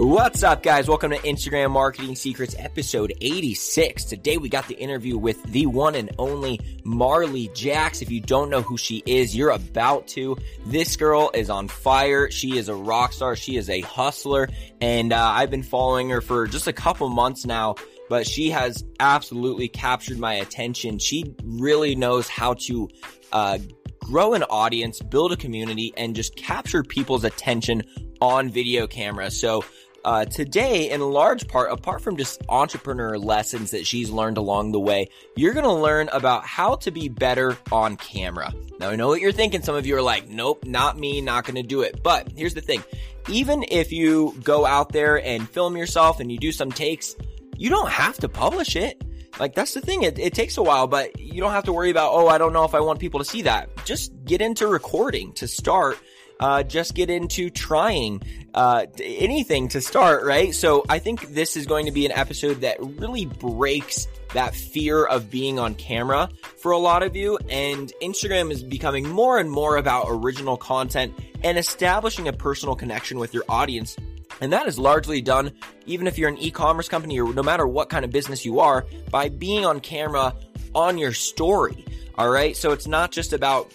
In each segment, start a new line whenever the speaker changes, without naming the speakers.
What's up, guys? Welcome to Instagram Marketing Secrets, episode 86. Today we got the interview with the one and only Marley Jaxx. If you don't know who she is, you're about to. This girl is on fire. She is a rock star. She is a hustler. And uh, I've been following her for just a couple months now but she has absolutely captured my attention. She really knows how to uh, grow an audience, build a community, and just capture people's attention on video camera. So uh, today, in large part, apart from just entrepreneur lessons that she's learned along the way, you're going to learn about how to be better on camera. Now, I know what you're thinking. Some of you are like, nope, not me, not going to do it. But here's the thing. Even if you go out there and film yourself and you do some takes, you don't have to publish it. Like that's the thing. It, it takes a while, but you don't have to worry about, oh, I don't know if I want people to see that. Just get into recording to start. Uh, just get into trying uh, anything to start, right? So I think this is going to be an episode that really breaks that fear of being on camera for a lot of you. And Instagram is becoming more and more about original content and establishing a personal connection with your audience and that is largely done, even if you're an e-commerce company or no matter what kind of business you are, by being on camera on your story. All right. So it's not just about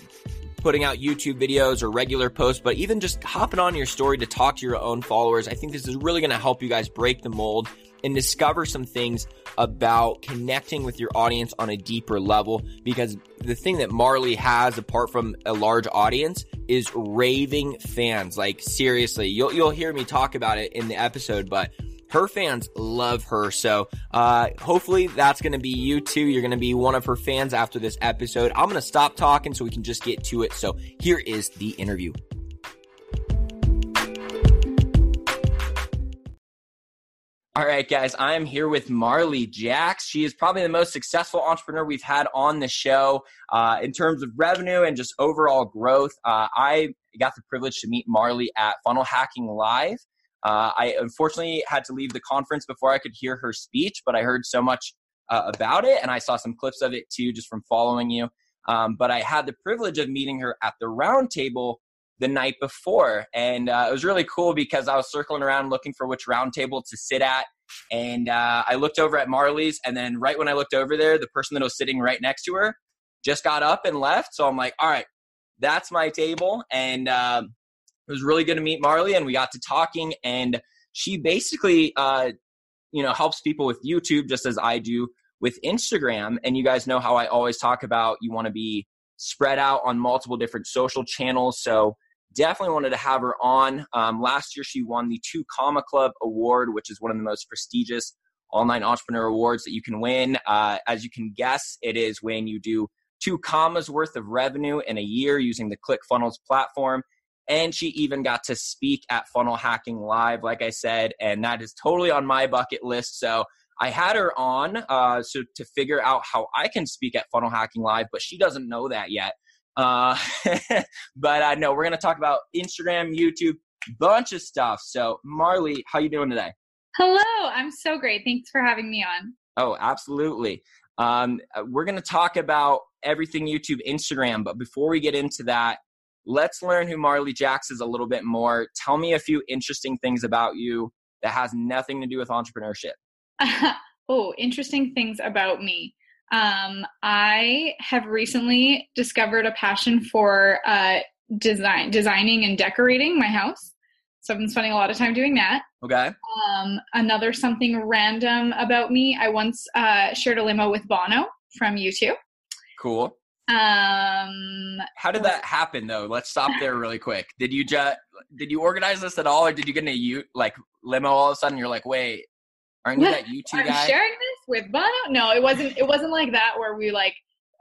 putting out YouTube videos or regular posts, but even just hopping on your story to talk to your own followers. I think this is really going to help you guys break the mold and discover some things about connecting with your audience on a deeper level because the thing that Marley has apart from a large audience is raving fans. Like seriously, you'll you'll hear me talk about it in the episode, but her fans love her. So uh, hopefully that's going to be you too. You're going to be one of her fans after this episode. I'm going to stop talking so we can just get to it. So here is the interview. All right, guys, I'm here with Marley Jaxx. She is probably the most successful entrepreneur we've had on the show uh, in terms of revenue and just overall growth. Uh, I got the privilege to meet Marley at Funnel Hacking Live. Uh, I unfortunately had to leave the conference before I could hear her speech, but I heard so much uh, about it and I saw some clips of it too just from following you. Um, but I had the privilege of meeting her at the roundtable the night before. And uh, it was really cool because I was circling around looking for which roundtable to sit at. And uh, I looked over at Marley's, and then right when I looked over there, the person that was sitting right next to her just got up and left. So I'm like, all right, that's my table. And uh, it was really good to meet Marley, and we got to talking. And she basically, uh, you know, helps people with YouTube just as I do with Instagram. And you guys know how I always talk about you want to be spread out on multiple different social channels. So definitely wanted to have her on. Um, last year, she won the Two Comma Club Award, which is one of the most prestigious online entrepreneur awards that you can win. Uh, as you can guess, it is when you do two commas worth of revenue in a year using the ClickFunnels platform. And she even got to speak at Funnel Hacking Live, like I said, and that is totally on my bucket list. So I had her on uh, so to figure out how I can speak at Funnel Hacking Live, but she doesn't know that yet. Uh, but uh, no, we're gonna talk about Instagram, YouTube, bunch of stuff. So Marley, how you doing today?
Hello, I'm so great. Thanks for having me on.
Oh, absolutely. Um, uh, we're gonna talk about everything YouTube, Instagram, but before we get into that, let's learn who Marley Jaxx is a little bit more. Tell me a few interesting things about you that has nothing to do with entrepreneurship.
oh, interesting things about me. Um, I have recently discovered a passion for uh, design, designing and decorating my house. So I've been spending a lot of time doing that.
Okay.
Um, another something random about me. I once uh, shared a limo with Bono from U2.
Cool.
Um,
how did that happen though? Let's stop there really quick. Did you just did you organize this at all, or did you get in a U like limo all of a sudden? You're like, wait, Aren't you that U2
I'm
guy?
sharing this with Bono? No, it wasn't. It wasn't like that where we like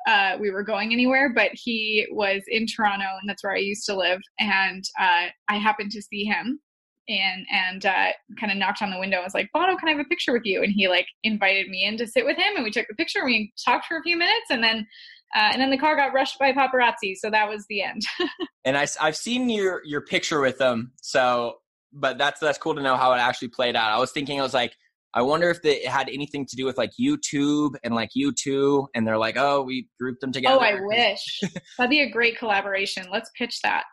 uh, we were going anywhere. But he was in Toronto, and that's where I used to live. And uh, I happened to see him, and and uh, kind of knocked on the window. and was like, Bono, can I have a picture with you? And he like invited me in to sit with him, and we took the picture. and We talked for a few minutes, and then. Uh, and then the car got rushed by paparazzi, so that was the end.
and I, I've seen your your picture with them, so but that's that's cool to know how it actually played out. I was thinking, I was like, I wonder if it had anything to do with like YouTube and like U2, and they're like, oh, we grouped them together.
Oh, I wish that'd be a great collaboration. Let's pitch that.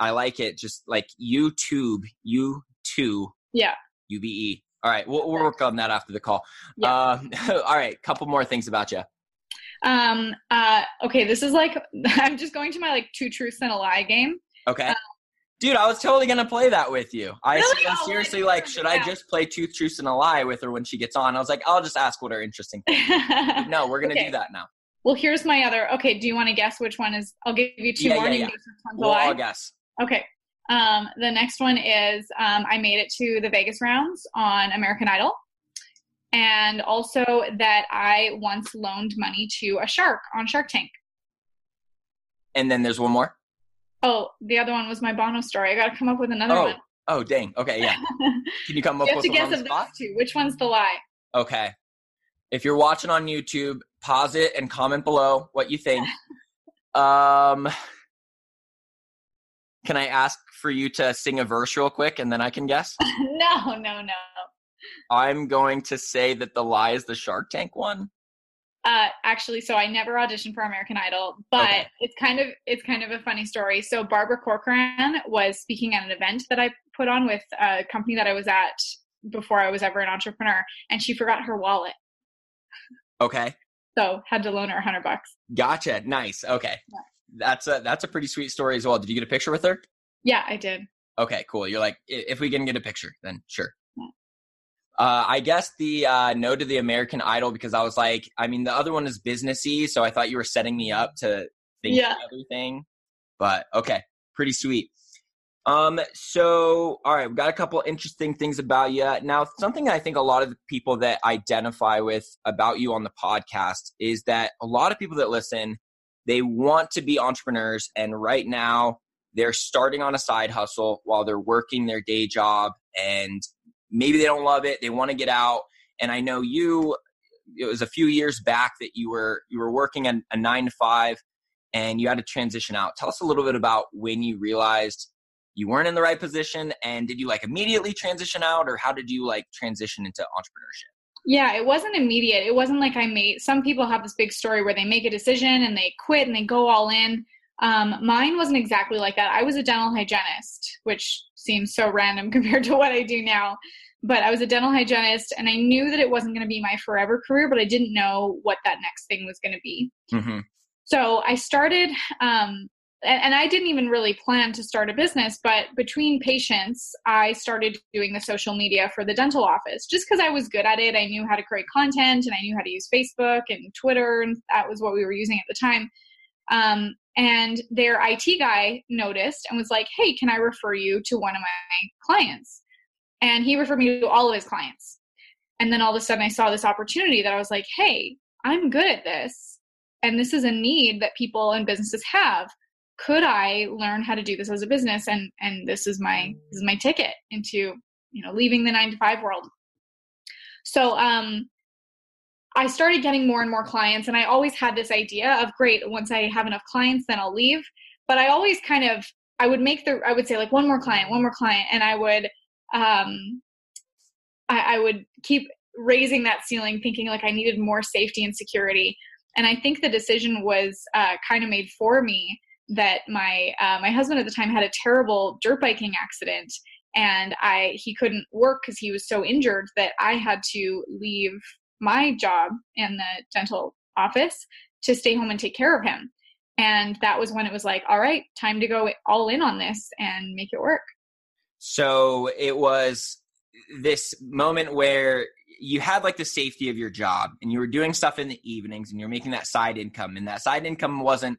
I like it. Just like YouTube, U2.
Yeah.
UBE. All right, we'll, we'll work on that after the call.
Yeah.
Um, all right, couple more things about you.
Um. Uh. Okay. This is like I'm just going to my like two truths and a lie game.
Okay. Dude, I was totally gonna play that with you. I
Really?
was
Oh,
seriously
I
like, should I just play two truths and a lie with her when she gets on? I was like, I'll just ask what are interesting. things. No, we're gonna
Okay.
do that now.
well, here's my other. Okay. Do you want to guess which one is? I'll give you two
Yeah,
more.
yeah, yeah. We'll all guess.
Okay. Um, the next one is um, I made it to the Vegas rounds on American Idol. And also that I once loaned money to a shark on Shark Tank.
And then there's one more.
Oh, the other one was my Bono story. I got to come up with another
Oh,
one.
oh, dang. Okay, yeah. Can you come up
you have
with
to guess of those two. Which one's the lie?
Okay. If you're watching on YouTube, pause it and comment below what you think. um, can I ask for you to sing a verse real quick and then I can guess?
no, no, no.
I'm going to say that the lie is the Shark Tank one.
Uh, actually, so I never auditioned for American Idol, but
Okay.
it's kind of it's kind of a funny story. So Barbara Corcoran was speaking at an event that I put on with a company that I was at before I was ever an entrepreneur, and she forgot her wallet,
Okay.
so had to loan her a hundred bucks.
Gotcha. Nice. Okay.
Yeah.
That's a that's a pretty sweet story as well. Did you get a picture with her?
Yeah, I did.
Okay, cool. You're like, if we can get a picture, then sure. Uh, I guess the uh, no to the American Idol because I was like, I mean, the other one is businessy, so I thought you were setting me up to think
Yeah.
everything. But okay, pretty sweet. Um, so all right, we've got a couple interesting things about you. Now, something I think a lot of the people that identify with about you on the podcast is that a lot of people that listen, they want to be entrepreneurs, and right now they're starting on a side hustle while they're working their day job and maybe they don't love it they want to get out and i know you it was a few years back that you were you were working a, a nine to five and you had to transition out tell us a little bit about when you realized you weren't in the right position and did you like immediately transition out or how did you like transition into entrepreneurship
Yeah, it wasn't immediate. It wasn't like I made. Some people have this big story where they make a decision and they quit and they go all in. Um, mine wasn't exactly like that. I was a dental hygienist, which seems so random compared to what I do now. But I was a dental hygienist, and I knew that it wasn't going to be my forever career, but I didn't know what that next thing was going to be.
mm-hmm.
So I started, um, and, and I didn't even really plan to start a business, but between patients, I started doing the social media for the dental office just because I was good at it. I knew how to create content and I knew how to use Facebook and Twitter, and that was what we were using at the time. Um, and their IT guy noticed and was like, Hey, can I refer you to one of my clients? And he referred me to all of his clients. And then all of a sudden, I saw this opportunity that I was like, Hey, I'm good at this and this is a need that people and businesses have could i learn how to do this as a business and and this is my this is my ticket into you know leaving the 9 to 5 world so um i started getting more and more clients and i always had this idea of great once i have enough clients then i'll leave. But i always kind of i would make the i would say like one more client one more client and i would um I, I would keep raising that ceiling thinking like i needed more safety and security. And I think the decision was uh, kind of made for me that my uh, my husband at the time had a terrible dirt biking accident, and I he couldn't work because he was so injured that I had to leave my job in the dental office to stay home and take care of him. And that was when it was like, all right, time to go all in on this and make it work.
So it was this moment where you had like the safety of your job and you were doing stuff in the evenings and you're making that side income and that side income wasn't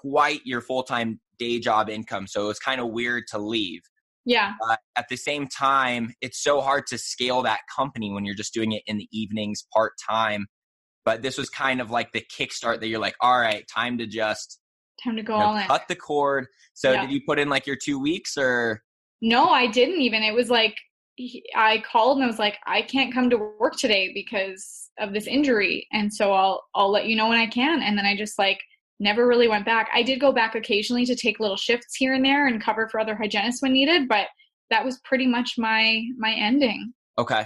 quite your full-time day job income so it was kind of weird to leave
Yeah,
but at the same time it's so hard to scale that company when you're just doing it in the evenings part-time but this was kind of like the kickstart that you're like all right time to just
time to go
you know,
all in.
cut the cord so
Yeah.
did you put in like your two weeks or
No, I didn't even. It was like I called and I was like, I can't come to work today because of this injury, and so I'll I'll let you know when I can. And then I just like never really went back. I did go back occasionally to take little shifts here and there and cover for other hygienists when needed, but that was pretty much my my ending.
Okay.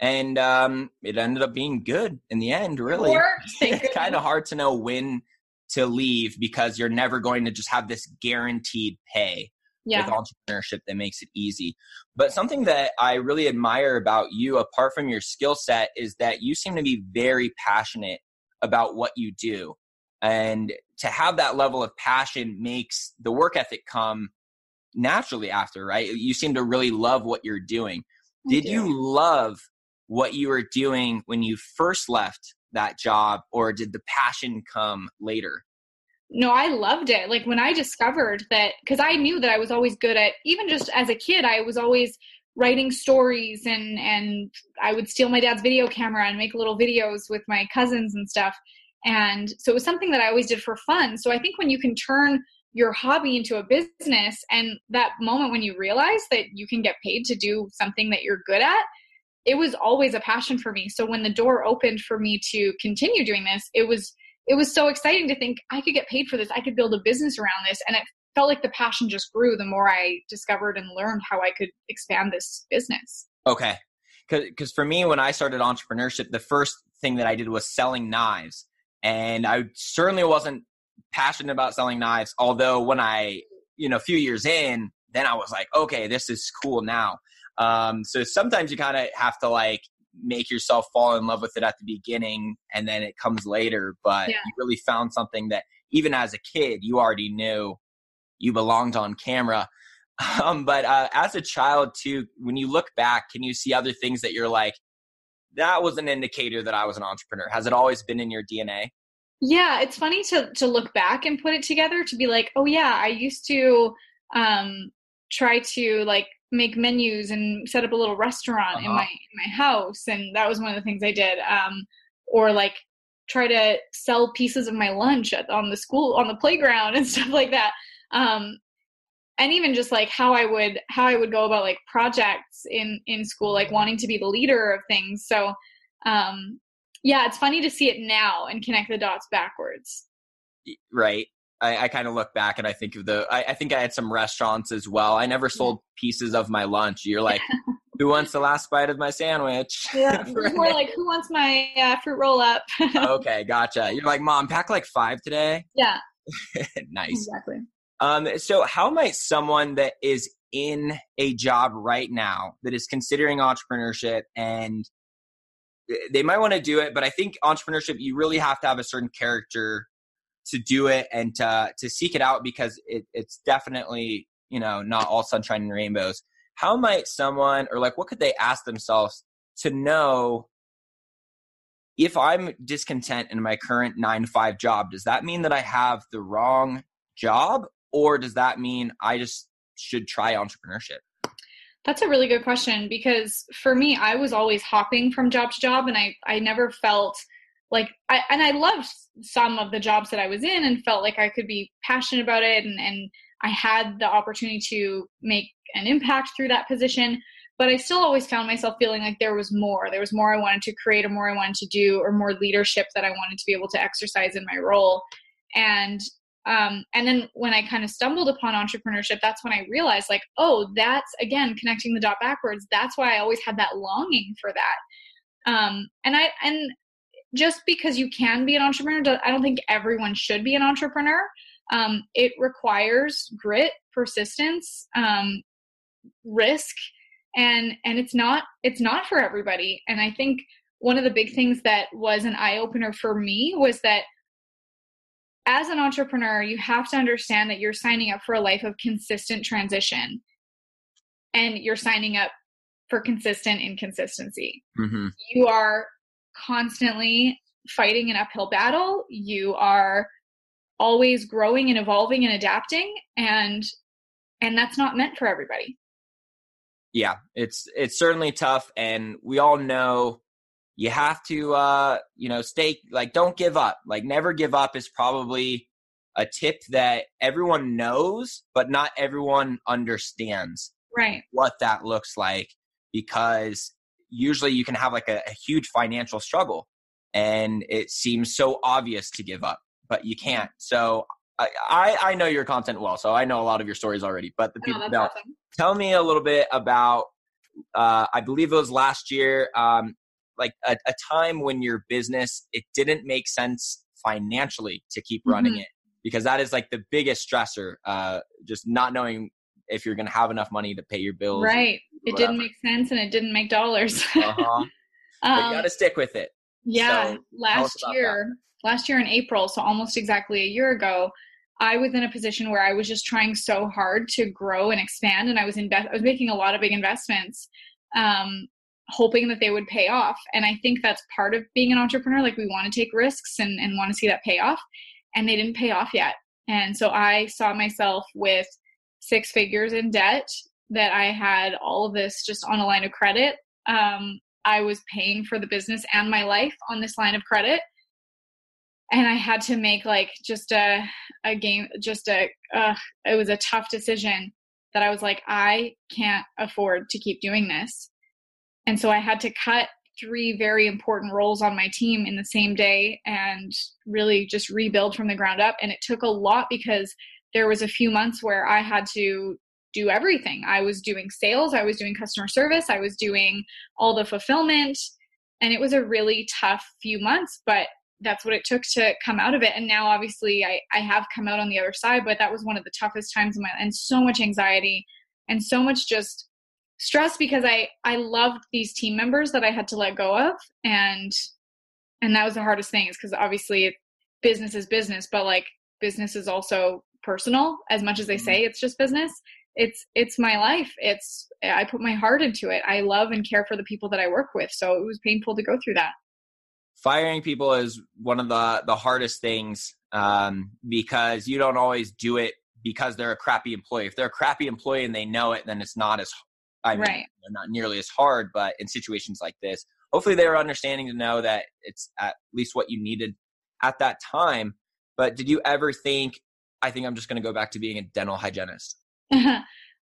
And um, it ended up being good in the end, really. It's kind of hard to know when to leave because you're never going to just have this guaranteed pay. yeah. with entrepreneurship that makes it easy. But something that I really admire about you, apart from your skill set, is that you seem to be very passionate about what you do. And to have that level of passion makes the work ethic come naturally after, right? You seem to really love what you're doing. Did you. you love what you were doing when you first left that job, or did the passion come later?
no, I loved it. Like when I discovered that, because I knew that I was always good at, even just as a kid, I was always writing stories and and I would steal my dad's video camera and make little videos with my cousins and stuff. And so it was something that I always did for fun. So I think when you can turn your hobby into a business and that moment when you realize that you can get paid to do something that you're good at, it was always a passion for me. So when the door opened for me to continue doing this, it was it was so exciting to think I could get paid for this. I could build a business around this. And it felt like the passion just grew the more I discovered and learned how I could expand this business.
Okay. Because for me, when I started entrepreneurship, the first thing that I did was selling knives. And I certainly wasn't passionate about selling knives. Although when I, you know, a few years in, then I was like, okay, this is cool now. Um, so sometimes you kind of have to like make yourself fall in love with it at the beginning and then it comes later but yeah. you really found something that even as a kid you already knew you belonged on camera um, but uh, as a child too when you look back can you see other things that you're like that was an indicator that i was an entrepreneur. Has it always been in your dna
yeah it's funny to to look back and put it together to be like oh yeah i used to um try to like make menus and set up a little restaurant uh-huh. in my in my house and that was one of the things i did um, or like try to sell pieces of my lunch at, on the school on the playground and stuff like that. Um, and even just like how i would how i would go about like projects in in school like wanting to be the leader of things so um yeah it's funny to see it now and connect the dots backwards
right I, I kind of look back and I think of the. I, I, think I had some restaurants as well. I never sold pieces of my lunch. You're like, who wants the last bite of my sandwich?
Yeah, more like who wants my uh, fruit roll up?
okay, gotcha. You're like, mom, pack like five today.
Yeah.
nice.
Exactly.
Um, so how might someone that is in a job right now that is considering entrepreneurship and they might want to do it, but I think entrepreneurship you really have to have a certain character to do it and to to seek it out because it, it's definitely you know not all sunshine and rainbows. How might someone or like what could they ask themselves to know if i'm discontent in my current 9 to 5 job? Does that mean that i have the wrong job or does that mean i just should try entrepreneurship
that's a really good question because for me i was always hopping from job to job and i i never felt like I and I loved some of the jobs that I was in and felt like I could be passionate about it and, and I had the opportunity to make an impact through that position. But I still always found myself feeling like there was more. There was more I wanted to create or more I wanted to do or more leadership that I wanted to be able to exercise in my role. And um, and then when I kind of stumbled upon entrepreneurship, that's when I realized like, oh, that's again connecting the dot backwards. That's why I always had that longing for that. Um, and I and just because you can be an entrepreneur, I don't think everyone should be an entrepreneur. Um, it requires grit, persistence, um, risk, and and it's not it's not for everybody. And I think one of the big things that was an eye opener for me was that as an entrepreneur, you have to understand that you're signing up for a life of consistent transition, and you're signing up for consistent inconsistency. Mm-hmm. You are constantly fighting an uphill battle. You are always growing and evolving and adapting and and that's not meant for everybody.
Yeah, it's it's certainly tough and we all know you have to uh you know stay like don't give up. Like never give up is probably a tip that everyone knows but not everyone understands.
Right.
What that looks like because usually you can have like a, a huge financial struggle and it seems so obvious to give up, but you can't. So I, I know your content well, so I know a lot of your stories already. But the people oh, don't. Awesome. Tell me a little bit about. Uh, I believe it was last year, um, like a, a, time when your business it didn't make sense financially to keep running mm-hmm. it because that is like the biggest stressor. Uh, just not knowing if you're going to have enough money to pay your bills.
Right. It didn't make sense and it didn't make dollars. uh-huh.
but you got to um, stick with it.
Yeah. So, last year, that. last year in April, so almost exactly a year ago, I was in a position where I was just trying so hard to grow and expand, and I was invest. I was making a lot of big investments, um, hoping that they would pay off. And I think that's part of being an entrepreneur. Like we want to take risks and and want to see that pay off, and they didn't pay off yet. And so I saw myself with six figures in debt that I had all of this just on a line of credit. Um, I was paying for the business and my life on this line of credit. And I had to make like just a a game, just a uh, it was a tough decision that I was like, I can't afford to keep doing this. And so I had to cut three very important roles on my team in the same day and really just rebuild from the ground up. And it took a lot because there was a few months where I had to do everything. I was doing sales, I was doing customer service, I was doing all the fulfillment. And it was a really tough few months, but that's what it took to come out of it. And now obviously I, I have come out on the other side, but that was one of the toughest times in my and so much anxiety and so much just stress because I I loved these team members that I had to let go of. And and that was the hardest thing is because obviously business is business, but like business is also personal. As much as they mm-hmm. say it's just business it's it's my life. It's i put my heart into it. I love and care for the people that i work with. So it was painful to go through that.
Firing people is one of the the hardest things um, because you don't always do it because they're a crappy employee. If they're a crappy employee and they know it then it's not as i mean
right.
not nearly as hard but in situations like this hopefully they're understanding to know that it's at least what you needed at that time but did you ever think i think i'm just going to go back to being a dental hygienist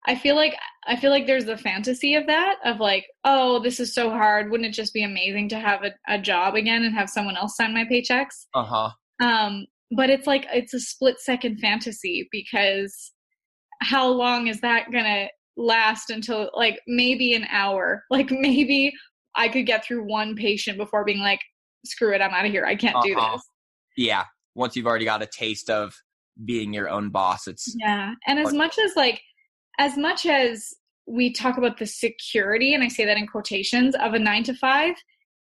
I feel like I feel like there's the fantasy of that of like, oh, this is so hard. Wouldn't it just be amazing to have a, a job again and have someone else sign my paychecks?
Uh huh.
Um, but it's like it's a split second fantasy because how long is that gonna last until like maybe an hour? Like maybe I could get through one patient before being like, screw it, I'm out of here. I can't uh-huh. do this.
Yeah. Once you've already got a taste of being your own boss. It's
yeah. And as much as like as much as we talk about the security, and I say that in quotations, of a nine to five,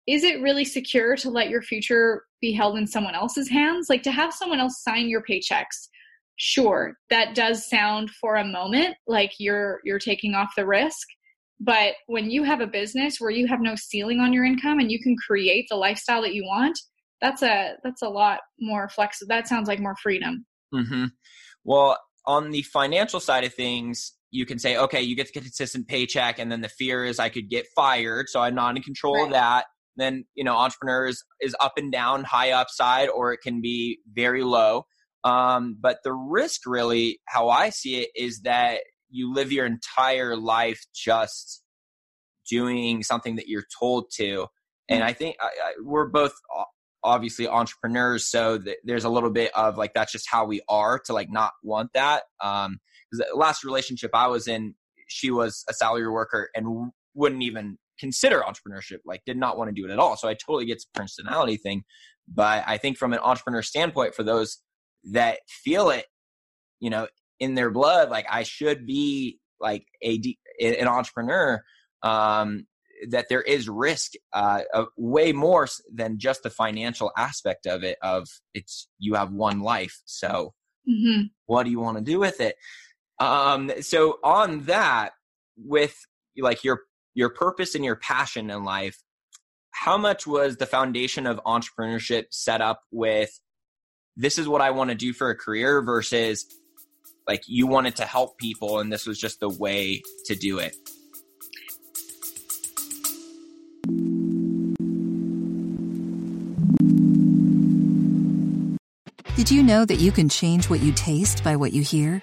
is it really secure to let your future be held in someone else's hands? Like to have someone else sign your paychecks. Sure, that does sound for a moment like you're you're taking off the risk. But when you have a business where you have no ceiling on your income and you can create the lifestyle that you want, that's a that's a lot more flexible. That sounds like more freedom.
Mm-hmm. Well, on the financial side of things, you can say, okay, you get the consistent paycheck, and then the fear is I could get fired, so I'm not in control right. of that. Then you know, entrepreneurs is up and down, high upside, or it can be very low. Um, but the risk, really, how I see it, is that you live your entire life just doing something that you're told to. And mm. I think I, I, we're both obviously entrepreneurs so th- there's a little bit of like that's just how we are to like not want that um the last relationship i was in she was a salary worker and w- wouldn't even consider entrepreneurship like did not want to do it at all so i totally get the personality thing but i think from an entrepreneur standpoint for those that feel it you know in their blood like i should be like a an entrepreneur um that there is risk uh, way more than just the financial aspect of it of it's you have one life so mm-hmm. what do you want to do with it um, so on that with like your your purpose and your passion in life how much was the foundation of entrepreneurship set up with this is what i want to do for a career versus like you wanted to help people and this was just the way to do it
Did you know that you can change what you taste by what you hear?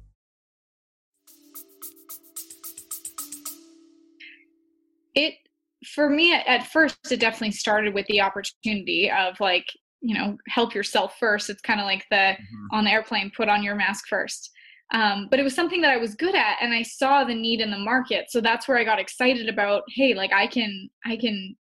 it for me at first it definitely started with the opportunity of like you know help yourself first. It's kind of like the mm-hmm. on the airplane put on your mask first. Um, but it was something that i was good at and i saw the need in the market so that's where i got excited about hey like i can i can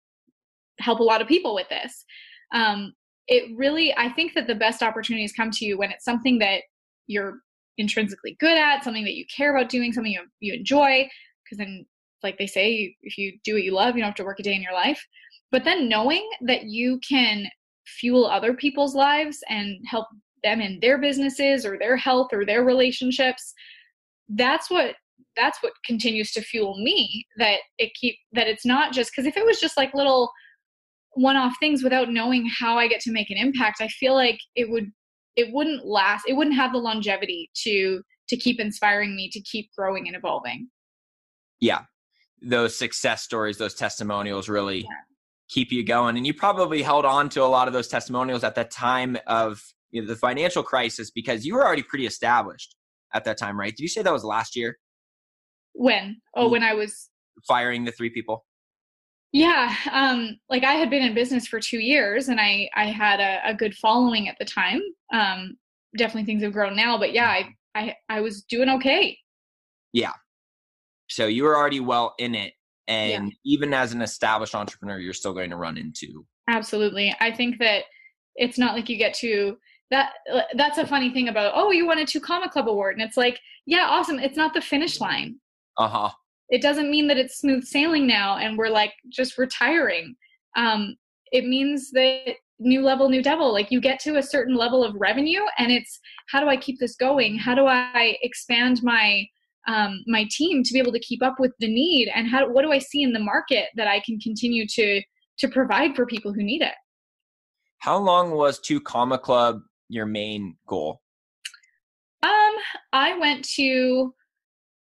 help a lot of people with this. Um, it really i think that the best opportunities come to you when it's something that you're intrinsically good at something that you care about doing something you, you enjoy because then like they say if you do what you love you don't have to work a day in your life. But then knowing that you can fuel other people's lives and help them in their businesses or their health or their relationships that's what that's what continues to fuel me that it keep that it's not just because if it was just like little one-off things without knowing how i get to make an impact i feel like it would it wouldn't last it wouldn't have the longevity to to keep inspiring me to keep growing and evolving.
Yeah those success stories those testimonials really yeah. keep you going and you probably held on to a lot of those testimonials at the time of you know, the financial crisis because you were already pretty established at that time right did you say that was last year
when oh when i was
firing the three people
yeah, um, like I had been in business for two years, and I I had a, a good following at the time. Um, definitely things have grown now, but yeah, I I I was doing okay.
Yeah. So you were already well in it, and yeah. even as an established entrepreneur, you're still going to run into.
Absolutely, I think that it's not like you get to that. That's a funny thing about oh, you won a two comma club award, and it's like yeah, awesome. It's not the finish line.
Uh huh
it doesn't mean that it's smooth sailing now and we're like just retiring um, it means that new level new devil like you get to a certain level of revenue and it's how do i keep this going how do i expand my um, my team to be able to keep up with the need and how what do i see in the market that i can continue to to provide for people who need it
how long was two comma club your main goal
um i went to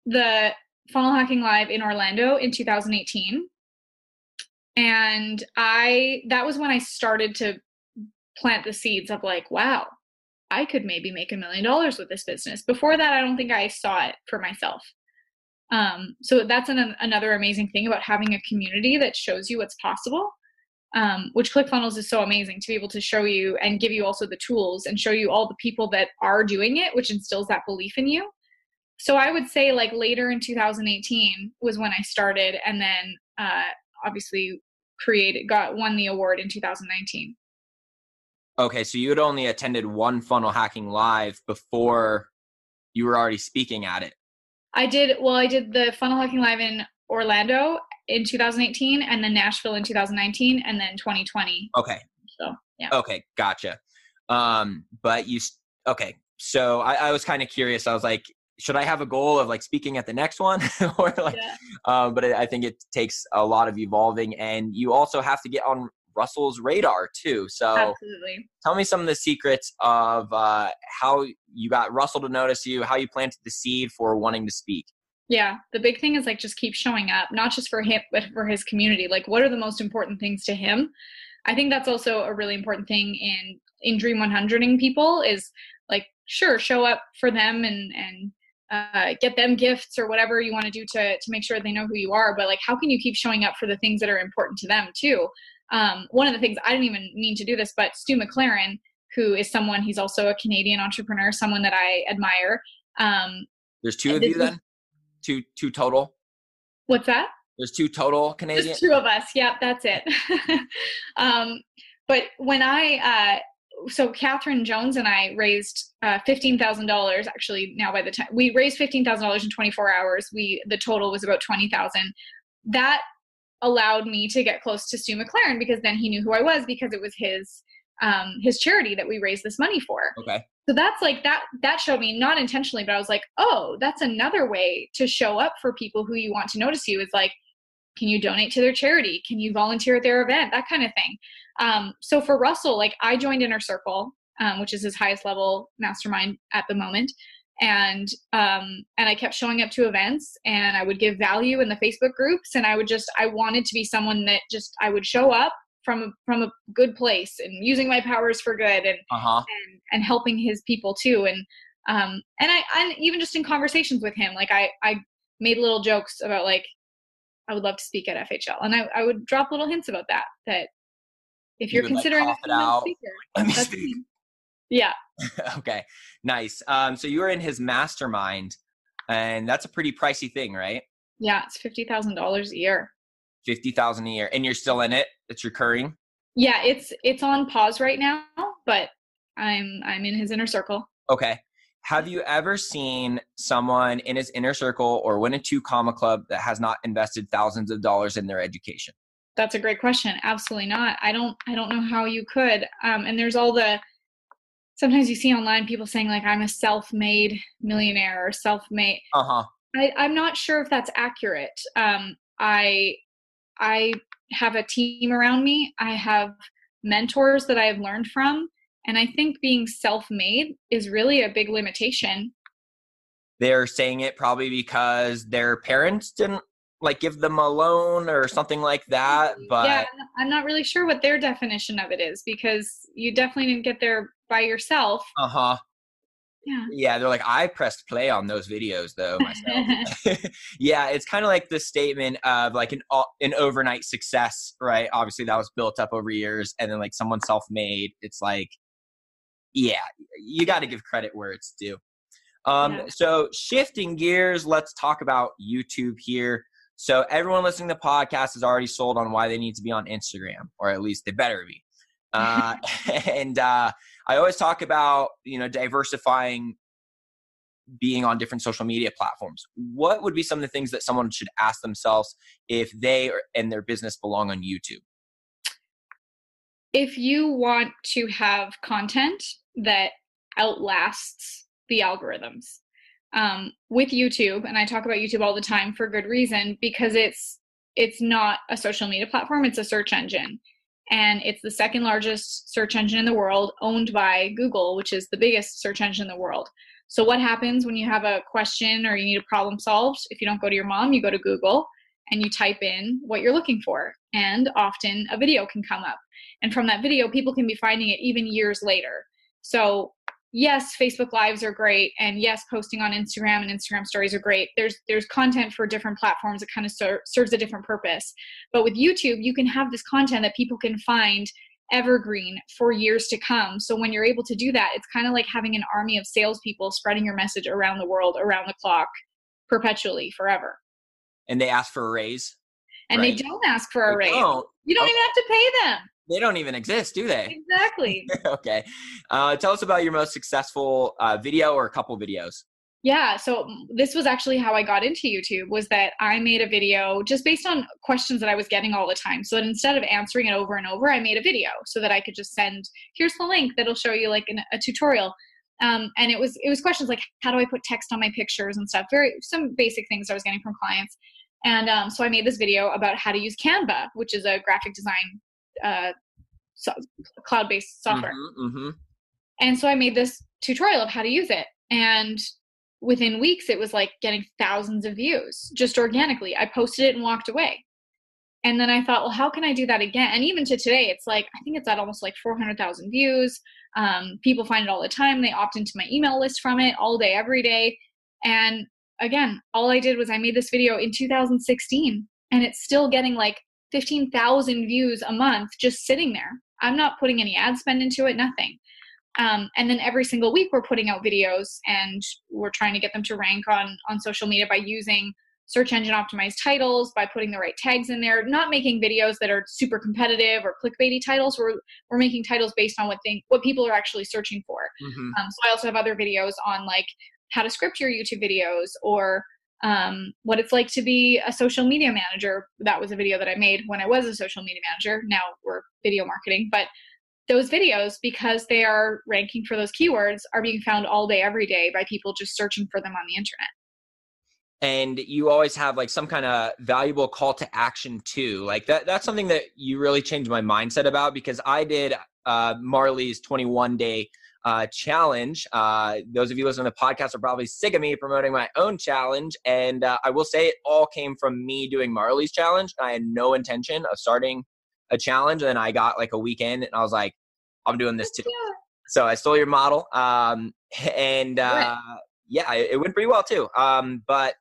the Funnel Hacking Live in Orlando in 2018. And I that was when I started to plant the seeds of like, wow, I could maybe make a million dollars with this business. Before that, I don't think I saw it for myself. Um, so that's an, another amazing thing about having a community that shows you what's possible. Um, which ClickFunnels is so amazing to be able to show you and give you also the tools and show you all the people that are doing it, which instills that belief in you so I would say like later in 2018 was when I started, and then uh, obviously created got won the award in 2019.
Okay, so you had only attended one funnel hacking live before you were already speaking at it.
I did well. I did the funnel hacking live in Orlando in 2018, and then Nashville in 2019, and then 2020.
Okay.
So yeah.
Okay, gotcha. Um, but you okay? So I, I was kind of curious. I was like, should I have a goal of like speaking at the next one or like, yeah. um, but I think it takes a lot of evolving and you also have to get on Russell's radar too. So
Absolutely.
tell me some of the secrets of uh, how you got Russell to notice you, how you planted the seed for wanting to speak.
Yeah, the big thing is like just keep showing up, not just for him, but for his community. Like, what are the most important things to him? I think that's also a really important thing in in Dream 100ing people is like, sure, show up for them and and uh, get them gifts or whatever you want to do to to make sure they know who you are but like how can you keep showing up for the things that are important to them too um, one of the things i didn't even mean to do this but stu mclaren who is someone he's also a canadian entrepreneur someone that i admire um,
there's two of you then? Two two total?
What's that?
There's two total canadian?
There's two of us. Yep that's it. Um, but when i uh, so Catherine Jones and I raised uh, fifteen thousand dollars. Actually, now by the time we raised fifteen thousand dollars in twenty four hours, we the total was about twenty thousand. That allowed me to get close to Stu McLaren because then he knew who I was because it was his um, his charity that we raised this money for.
Okay.
So that's like that that showed me not intentionally, but I was like, oh, that's another way to show up for people who you want to notice you. Is like, can you donate to their charity? Can you volunteer at their event? That kind of thing. Um, so for Russell, like I joined Inner Circle, um, which is his highest level mastermind at the moment. And um, and I kept showing up to events, and I would give value in the Facebook groups, and I would just I wanted to be someone that just I would show up from from a good place and using my powers for good, and
uh-huh.
and, and helping his people too, and um, and I and even just in conversations with him, like I I made little jokes about like I would love to speak at FHL. And I, I would drop little hints about that, that if
You like,
considering
it
a
out.
speaker, yeah.
okay, nice. Um, so you were in his mastermind, and that's a pretty pricey thing, right?
Yeah, it's fifty thousand dollars a year.
Fifty thousand a year, and you're still in it. It's recurring.
Yeah, it's it's on pause right now, but I'm I'm in his inner circle.
Okay. Have you ever seen someone in his inner circle or win a two comma club that has not invested thousands of dollars in their education?
That's a great question. Absolutely not. I don't I don't know how you could. Um, and there's all the sometimes you see online people saying like I'm a self-made millionaire or self-made.
Uh huh.
I, I'm not sure if that's accurate. Um, I I have a team around me. I have mentors that I have learned from, and I think being self-made is really a big limitation.
They're saying it probably because their parents didn't like give them a loan or something like that. But
yeah, I'm- not really sure what their definition of it is because you definitely didn't get there by yourself.
uh huh.
Yeah.
Yeah, they're like, I pressed play on those videos though myself. yeah, it's kind of like the statement of like an an overnight success, right? Obviously, that was built up over years, and then like someone self made. It's like, yeah, you got to give credit where it's due. Um,
Yeah.
So shifting gears, let's talk about YouTube here. So everyone listening to the podcast is already sold on why they need to be on Instagram, or at least they better be. Uh, and uh, I always talk about you know diversifying being on different social media platforms. What would be some of the things that someone should ask themselves if they or, and their business belong on YouTube?
if you want to have content that outlasts the algorithms um, with youtube and i talk about youtube all the time for good reason because it's it's not a social media platform it's a search engine. And it's the second largest search engine in the world owned by google which is the biggest search engine in the world. So what happens when you have a question or you need a problem solved? If you don't go to your mom you go to google and you type in what you're looking for and often a video can come up. And from that video people can be finding it even years later. So yes facebook lives are great and yes posting on instagram and instagram stories are great there's there's content for different platforms that kind of ser- serves a different purpose but with youtube you can have this content that people can find evergreen for years to come so when you're able to do that it's kind of like having an army of salespeople spreading your message around the world around the clock perpetually forever
And they ask for a raise.
and
Right.
they don't ask for a
They
raise
don't.
you don't
Okay.
even have to pay them
They don't even exist, do they?
exactly
okay. Uh, tell us about your most successful uh, video or a couple videos.
yeah so mm, this was actually how i got into youtube was that i made a video just based on questions that i was getting all the time so that instead of answering it over and over i made a video so that i could just send here's the link that'll show you like an, a tutorial um, and it was it was questions like how do i put text on my pictures and stuff very some basic things i was getting from clients and um, so i made this video about how to use canva which is a graphic design uh, so, cloud-based software
hmm
and so I made this tutorial of how to use it. And within weeks, it was like getting thousands of views just organically. I posted it and walked away. And then I thought, well, how can I do that again? And even to today, it's like, I think it's at almost like 400,000 views. Um, people find it all the time. They opt into my email list from it all day, every day. And again, all I did was I made this video in 2016 and it's still getting like 15,000 views a month just sitting there. I'm not putting any ad spend into it, nothing. Um, and then every single week we're putting out videos and we're trying to get them to rank on on social media by using search engine optimized titles by putting the right tags in there not making videos that are super competitive or clickbaity titles we're we're making titles based on what thing what people are actually searching for
hmm
um, so I also have other videos on like how to script your YouTube videos or um, what it's like to be a social media manager. That was a video that I made when I was a social media manager. Now we're video marketing, but those videos, because they are ranking for those keywords, are being found all day, every day by people just searching for them on the internet.
and you always have like some kind of valuable call to action too like that that's something that you really changed my mindset about because i did uh, marley's 21 day uh, challenge. Uh, those of you listening to the podcast are probably sick of me promoting my own challenge and uh, i will say it all came from me doing marley's challenge i had no intention of starting a challenge and then i got like a weekend and i was like i'm doing this too so I stole your model, um, and uh, yeah, it, it went pretty well too. Um, but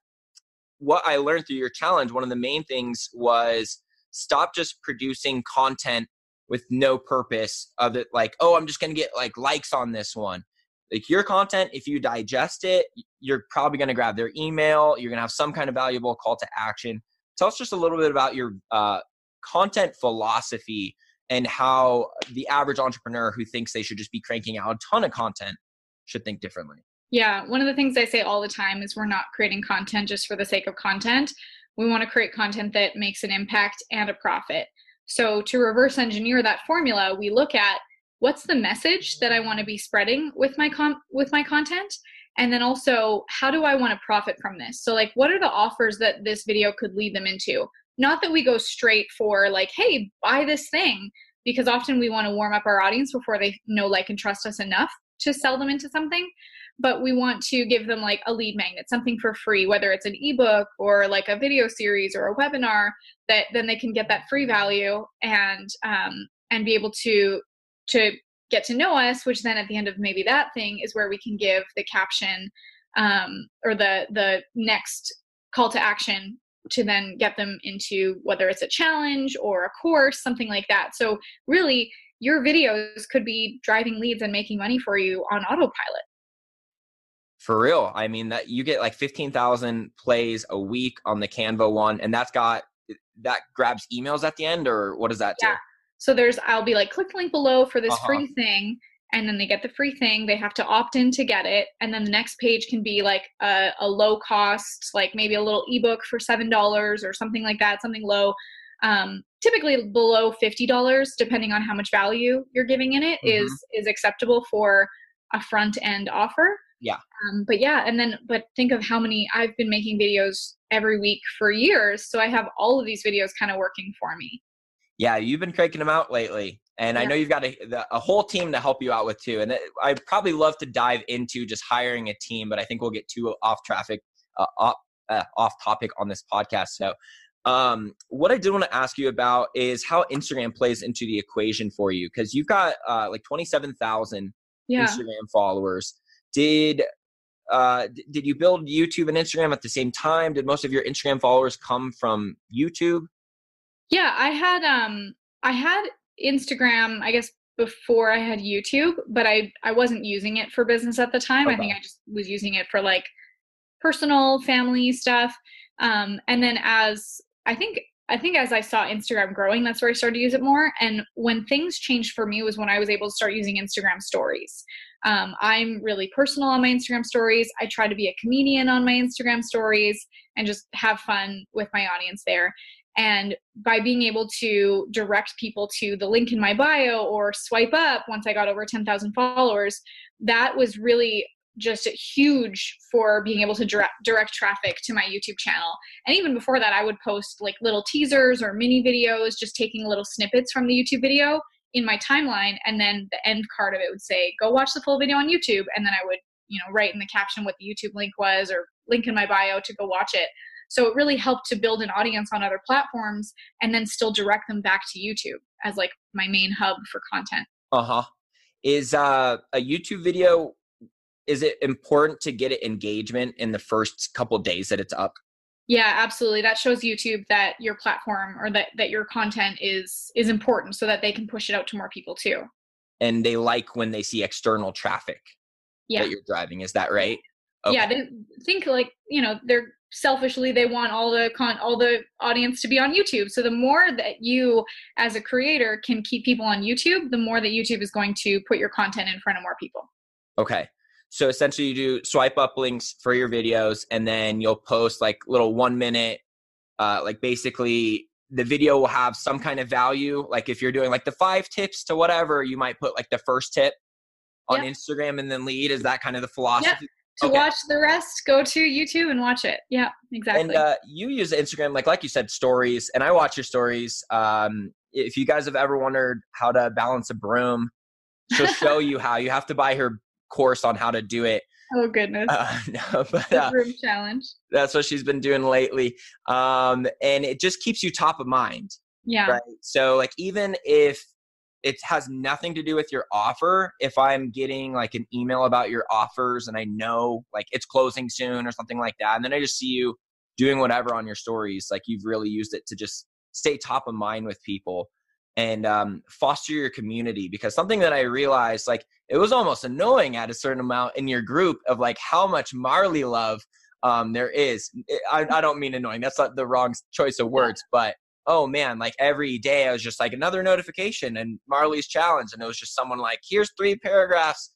what I learned through your challenge, one of the main things was stop just producing content with no purpose of it like oh i'm just going to get like likes on this one. Like your content if you digest it you're probably going to grab their email you're going to have some kind of valuable call to action. Tell us just a little bit about your uh, content philosophy and how the average entrepreneur who thinks they should just be cranking out a ton of content should think differently.
Yeah one of the things i say all the time is we're not creating content just for the sake of content. We want to create content that makes an impact and a profit so to reverse engineer that formula, we look at what's the message that I want to be spreading with my com- with my content and then also how do I want to profit from this? So like what are the offers that this video could lead them into? Not that we go straight for like hey, buy this thing because often we want to warm up our audience before they know like and trust us enough to sell them into something but we want to give them like a lead magnet, something for free, whether it's an ebook or like a video series or a webinar that then they can get that free value and um, and be able to to get to know us, which then at the end of maybe that thing is where we can give the caption um, or the the next call to action to then get them into whether it's a challenge or a course, something like that. So really your videos could be driving leads and making money for you on autopilot
for real. I mean that you get like 15,000 plays a week on the Canva one and that's got that grabs emails at the end or what does that yeah. do?
So there's I'll be like click link below for this uh-huh. free thing and then they get the free thing. They have to opt in to get it and then the next page can be like a, a low cost like maybe a little ebook for $7 or something like that, something low. Um, typically below $50 depending on how much value you're giving in it mm-hmm. is is acceptable for a front end offer
yeah
um, but yeah and then but think of how many i've been making videos every week for years so i have all of these videos kind of working for me
yeah you've been cranking them out lately and yeah. i know you've got a, a whole team to help you out with too and i probably love to dive into just hiring a team but i think we'll get too off traffic uh, off, uh, off topic on this podcast so um, what I did want to ask you about is how Instagram plays into the equation for you because you've got uh, like 27,000 yeah. Instagram followers did uh, did you build YouTube and Instagram at the same time? Did most of your Instagram followers come from YouTube?
Yeah, I had um I had Instagram, I guess before I had YouTube, but I I wasn't using it for business at the time. Okay. I think I just was using it for like personal, family stuff. Um and then as I think I think as I saw Instagram growing, that's where I started to use it more. And when things changed for me was when I was able to start using Instagram stories. Um, I'm really personal on my Instagram stories. I try to be a comedian on my Instagram stories and just have fun with my audience there. And by being able to direct people to the link in my bio or swipe up once I got over 10,000 followers, that was really just huge for being able to direct, direct traffic to my YouTube channel. And even before that, I would post like little teasers or mini videos, just taking little snippets from the YouTube video in my timeline. And then the end card of it would say, go watch the full video on YouTube. And then I would, you know, write in the caption what the YouTube link was or link in my bio to go watch it. So it really helped to build an audience on other platforms and then still direct them back to YouTube as like my main hub for content.
Uh huh. Is uh, a YouTube video is it important to get engagement in the first couple days that it's up?
Yeah, absolutely. That shows YouTube that your platform or that that your content is is important so that they can push it out to more people too.
And they like when they see external traffic yeah. that you're driving. Is that right?
Okay. Yeah, they think like, you know, they're selfishly they want all the con all the audience to be on YouTube. So the more that you as a creator can keep people on YouTube, the more that YouTube is going to put your content in front of more people.
Okay. So essentially, you do swipe up links for your videos, and then you'll post like little one minute, uh, like basically the video will have some kind of value. Like if you're doing like the five tips to whatever, you might put like the first tip on yep. Instagram and then lead. Is that kind of the philosophy? Yep.
To okay. watch the rest, go to YouTube and watch it. Yeah, exactly.
And uh, you use Instagram, like like you said, stories, and I watch your stories. Um, if you guys have ever wondered how to balance a broom, she'll show you how. You have to buy her course on how to do it.
Oh goodness! Uh,
no, but uh,
room challenge.
That's what she's been doing lately, um, and it just keeps you top of mind.
Yeah.
Right. So like even if it has nothing to do with your offer, if I'm getting like an email about your offers and I know like it's closing soon or something like that, and then I just see you doing whatever on your stories like you've really used it to just stay top of mind with people and um, foster your community because something that i realized like it was almost annoying at a certain amount in your group of like how much marley love um, there is I, I don't mean annoying that's not the wrong choice of words but oh man, like every day I was just like another notification and Marley's challenge. And it was just someone like, here's three paragraphs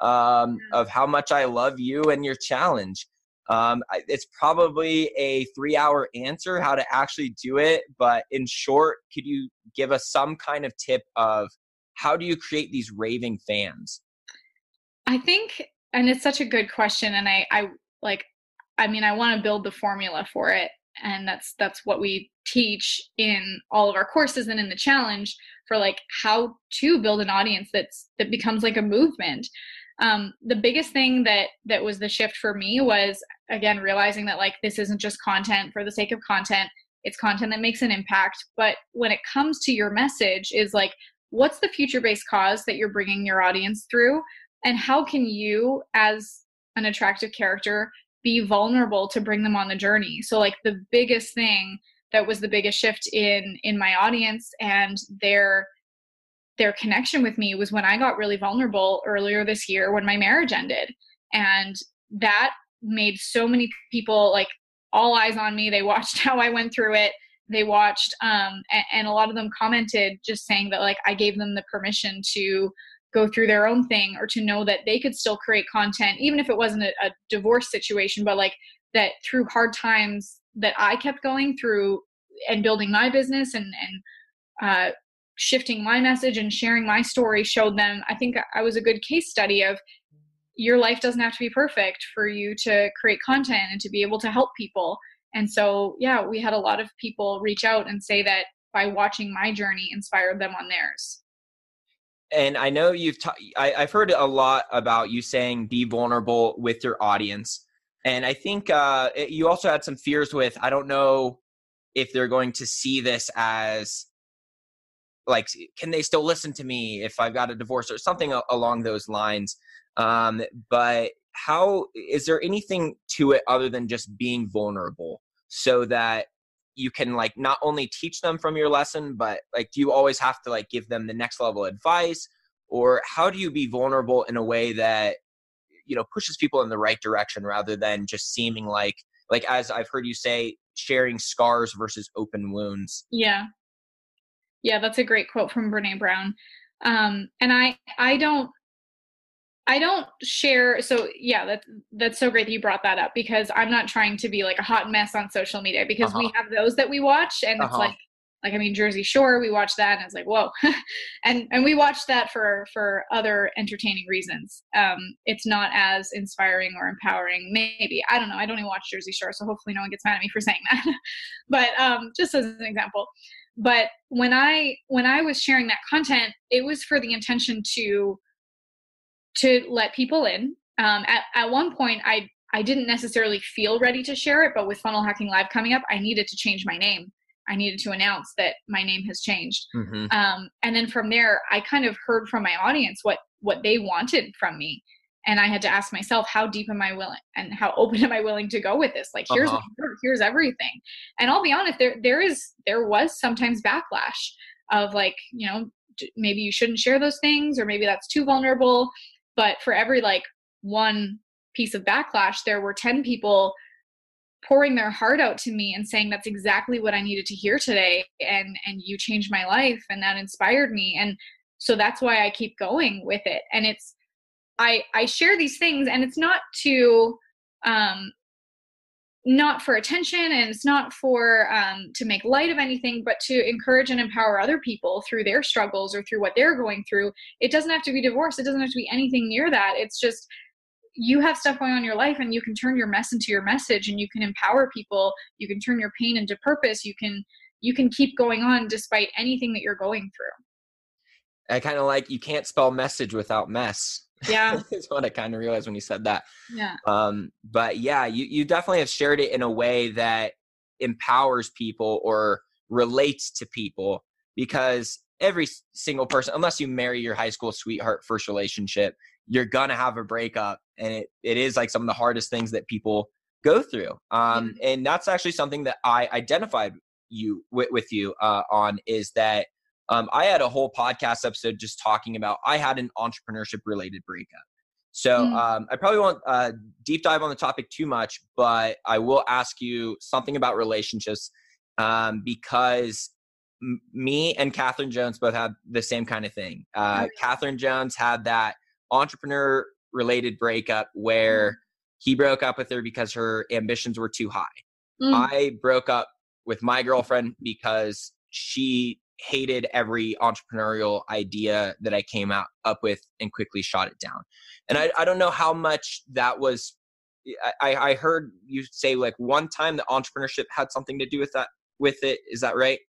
um, of how much I love you and your challenge. Um, it's probably a three hour answer how to actually do it. But in short, could you give us some kind of tip of how do you create these raving fans?
I think, and it's such a good question. And I, I like, I mean, I want to build the formula for it and that's that's what we teach in all of our courses and in the challenge for like how to build an audience that's that becomes like a movement um, the biggest thing that that was the shift for me was again realizing that like this isn't just content for the sake of content. It's content that makes an impact. But when it comes to your message is like what's the future based cause that you're bringing your audience through? And how can you as an attractive character be vulnerable to bring them on the journey? So like the biggest thing that was the biggest shift in in my audience and their their connection with me was when i got really vulnerable earlier this year when my marriage ended. And that made so many people like all eyes on me. They watched how i went through it. They watched um, and, and a lot of them commented just saying that like i gave them the permission to go through their own thing or to know that they could still create content even if it wasn't a, a divorce situation but like that through hard times that i kept going through and building my business and and uh, shifting my message and sharing my story showed them i think i was a good case study of your life doesn't have to be perfect for you to create content and to be able to help people. And so yeah we had a lot of people reach out and say that by watching my journey inspired them on theirs.
And I know you've ta- I, have heard a lot about you saying be vulnerable with your audience, and I think uh, you also had some fears with I don't know if they're going to see this as like can they still listen to me if I've got a divorce or something along those lines. Um, but how is there anything to it other than just being vulnerable so that you can like not only teach them from your lesson but like do you always have to like give them the next level advice or how do you be vulnerable in a way that you know pushes people in the right direction rather than just seeming like like as i've heard you say sharing scars versus open wounds
yeah yeah that's a great quote from brene brown. Um and i i don't I don't share so yeah that's that's so great that you brought that up because I'm not trying to be like a hot mess on social media because uh-huh. we have those that we watch and uh-huh. it's like like I mean Jersey Shore we watch that and it's like whoa. And and we watch that for for other entertaining reasons. Um it's not as inspiring or empowering maybe. I don't know I don't even watch Jersey Shore so hopefully no one gets mad at me for saying that. But um just as an example but when I when I was sharing that content it was for the intention to to let people in. Um, at, at one point, I I didn't necessarily feel ready to share it, but with Funnel Hacking Live coming up, I needed to change my name. I needed to announce that my name has changed. Mm-hmm. Um, and then from there, I kind of heard from my audience what what they wanted from me, and I had to ask myself, how deep am I willing, and how open am I willing to go with this? Like, here's uh-huh. here's everything. And I'll be honest, there there is there was sometimes backlash of like, you know, maybe you shouldn't share those things, or maybe that's too vulnerable but for every like one piece of backlash there were 10 people pouring their heart out to me and saying that's exactly what i needed to hear today and and you changed my life and that inspired me and so that's why i keep going with it and it's i i share these things and it's not to um not for attention and it's not for um, to make light of anything but to encourage and empower other people through their struggles or through what they're going through. It doesn't have to be divorce. It doesn't have to be anything near that. It's just you have stuff going on in your life and you can turn your mess into your message and you can empower people. You can turn your pain into purpose. You can you can keep going on despite anything that you're going through.
I kind of like you can't spell message without mess
yeah.
Is what i kind of realized when you said that.
Yeah.
Um but yeah you you definitely have shared it in a way that empowers people or relates to people because every single person unless you marry your high school sweetheart first relationship you're gonna have a breakup and it, it is like some of the hardest things that people go through. Um, and that's actually something that I identified you with, with you uh, on is that um, I had a whole podcast episode just talking about I had an entrepreneurship related breakup. So mm. um, I probably won't uh, deep dive on the topic too much, but I will ask you something about relationships um, because m- me and Catherine Jones both had the same kind of thing. Uh, Catherine Jones had that entrepreneur related breakup where mm. he broke up with her because her ambitions were too high. Mm. I broke up with my girlfriend because she hated every entrepreneurial idea that I came out up with and quickly shot it down. And I, I don't know how much that was. I, I heard you say like one time that entrepreneurship had something to do with that with it. Is that right?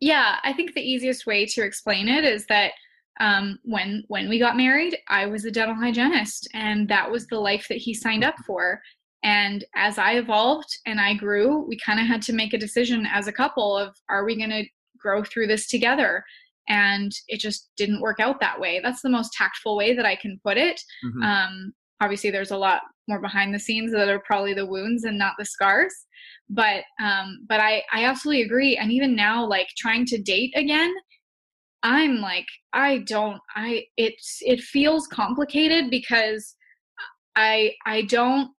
Yeah, I think the easiest way to explain it is that um, when when we got married, I was a dental hygienist, and that was the life that he signed up for. And as I evolved and I grew, we kind of had to make a decision as a couple of are we going to grow through this together? And it just didn't work out that way. That's the most tactful way that I can put it. Mm-hmm. Um, obviously, there's a lot more behind the scenes that are probably the wounds and not the scars. But um, but I I absolutely agree. And even now, like trying to date again, I'm like I don't I it's it feels complicated because I I don't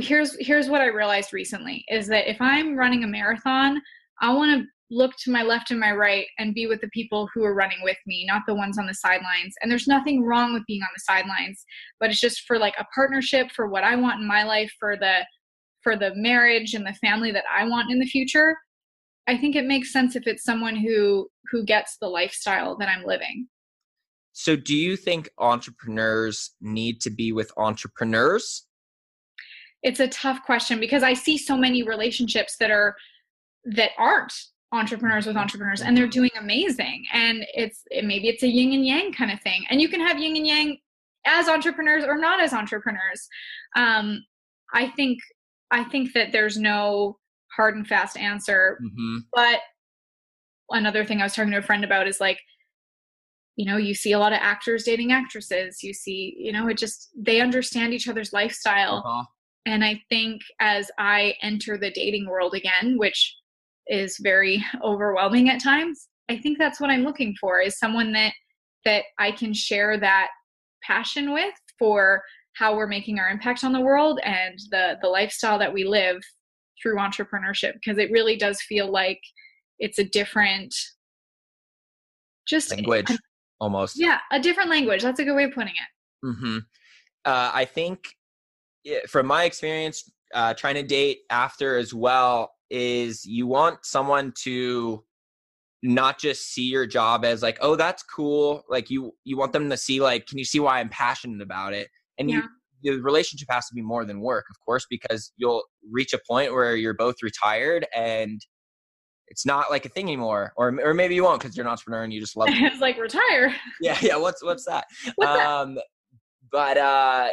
here's here's what I realized recently is that if I'm running a marathon, I want to look to my left and my right and be with the people who are running with me, not the ones on the sidelines. And there's nothing wrong with being on the sidelines, but it's just for like a partnership for what I want in my life, for the for the marriage and the family that I want in the future. I think it makes sense if it's someone who who gets the lifestyle that I'm living.
So do you think entrepreneurs need to be with entrepreneurs?
It's a tough question because I see so many relationships that are that aren't entrepreneurs with entrepreneurs and they're doing amazing. And it's it, maybe it's a yin and yang kind of thing. And you can have yin and yang as entrepreneurs or not as entrepreneurs. Um, i think i think that there's no hard and fast answer. Mm-hmm. but another thing i was talking to a friend about is like you know you see a lot of actors dating actresses. You see you know it just they understand each other's lifestyle. Uh-huh. and i think as i enter the dating world again which is very overwhelming at times. I think that's what i'm looking for is someone that that i can share that passion with for how we're making our impact on the world and the the lifestyle that we live through entrepreneurship because it really does feel like it's a different just
language a, almost.
Yeah a different language. That's a good way of putting it.
Mm-hmm. uh, i think from my experience uh, trying to date after as well is you want someone to not just see your job as like oh that's cool like you you want them to see like can you see why i'm passionate about it and yeah. you the relationship has to be more than work of course because you'll reach a point where you're both retired and it's not like a thing anymore or or maybe you won't because you're an entrepreneur and you just love it
it's like retire
yeah yeah what's what's that what's um that? but uh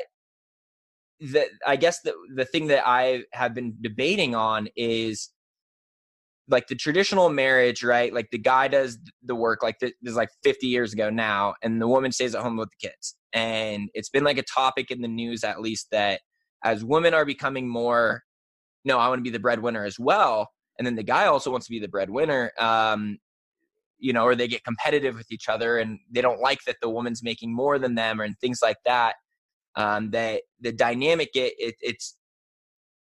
the I guess the the thing that I have been debating on is like the traditional marriage, right? Like the guy does the work, like this is like 50 years ago now, and the woman stays at home with the kids. And it's been like a topic in the news, at least, that as women are becoming more, no, I want to be the breadwinner as well, and then the guy also wants to be the breadwinner. Um, you know, or they get competitive with each other, and they don't like that the woman's making more than them, or and things like that um, that the dynamic it, it, it's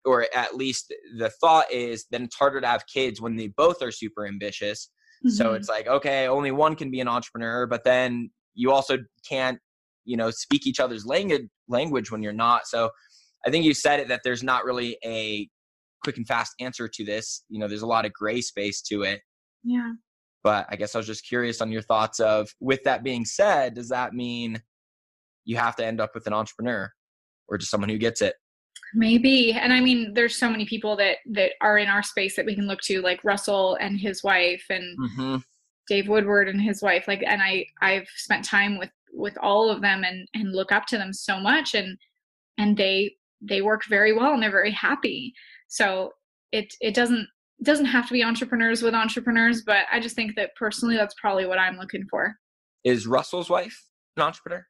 or at least the thought is then it's harder to have kids when they both are super ambitious. Mm-hmm. so it's like okay only one can be an entrepreneur but then you also can't you know speak each other's language language when you're not. So i think you said it that there's not really a quick and fast answer to this. You know there's a lot of gray space to it.
Yeah.
But i guess i was just curious on your thoughts of with that being said does that mean you have to end up with an entrepreneur or just someone who gets it.
Maybe. And i mean there's so many people that that are in our space that we can look to like russell and his wife and mm-hmm. dave woodward and his wife like and i i've spent time with with all of them and and look up to them so much and and they they work very well and they're very happy. So it it doesn't it doesn't have to be entrepreneurs with entrepreneurs but i just think that personally that's probably what i'm looking for.
Is russell's wife an entrepreneur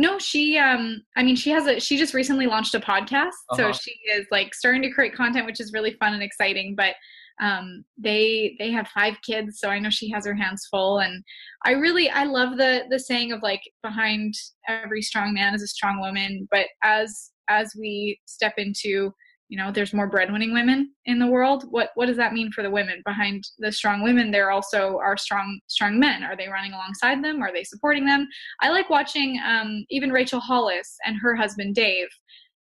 No, she um I mean she has a she just recently launched a podcast. Uh-huh. So she is like starting to create content which is really fun and exciting, but um they they have five kids, so I know she has her hands full and I really I love the the saying of like behind every strong man is a strong woman, but as as we step into you know there's more breadwinning women in the world. What what does that mean for the women? Behind the strong women there also are strong strong men. Are they running alongside them? Are they supporting them? I like watching um, even rachel hollis and her husband dave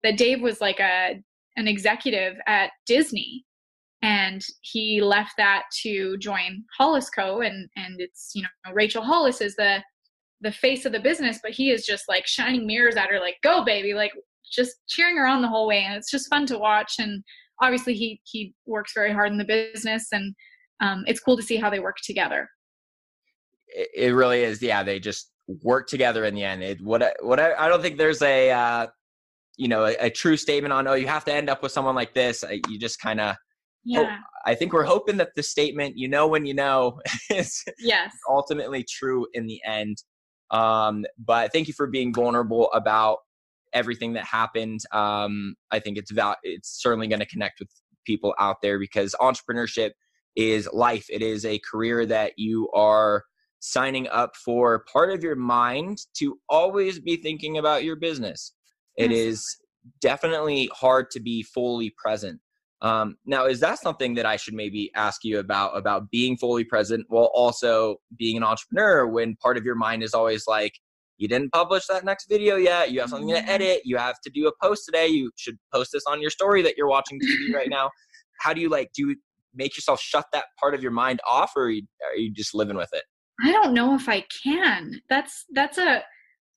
that dave was like a an executive at disney and he left that to join hollis co and and it's you know rachel hollis is the the face of the business but he is just like shining mirrors at her like go baby like just cheering her on the whole way and it's just fun to watch and obviously he he works very hard in the business and um, it's cool to see how they work together.
It, really is yeah they just work together in the end. It what I, what I, I don't think there's a uh, you know a, a, true statement on oh you have to end up with someone like this. You just kind of yeah. I think we're hoping that the statement you know when you know is
yes.
ultimately true in the end. Um, but thank you for being vulnerable about everything that happened. Um, I think it's val- it's certainly going to connect with people out there because entrepreneurship is life. It is a career that you are signing up for. Part of your mind to always be thinking about your business. It yes. is definitely hard to be fully present. Um, now, is that something that I should maybe ask you about about being fully present while also being an entrepreneur? When part of your mind is always like, you didn't publish that next video yet. You have something to mm-hmm. edit. You have to do a post today. You should post this on your story that you're watching TV right now. How do you like, do you make yourself shut that part of your mind off or are you, are you just living with it?
I don't know if I can. That's, that's a,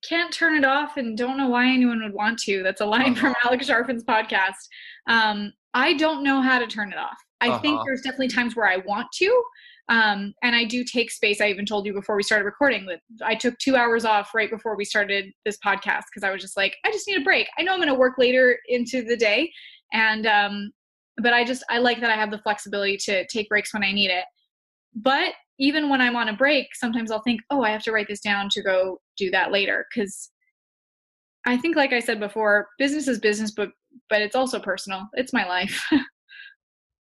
can't turn it off and don't know why anyone would want to. That's a line uh-huh. from Alex Charfen's podcast. Um, I don't know how to turn it off. I uh-huh. think there's definitely times where I want to, um, and I do take space. I even told you before we started recording that I took two hours off right before we started this podcast because I was just like, I just need a break. I know I'm going to work later into the day, and um, but I just I like that I have the flexibility to take breaks when I need it. But even when I'm on a break, sometimes I'll think, oh, I have to write this down to go do that later because I think, like I said before, business is business, but but it's also personal. It's my life.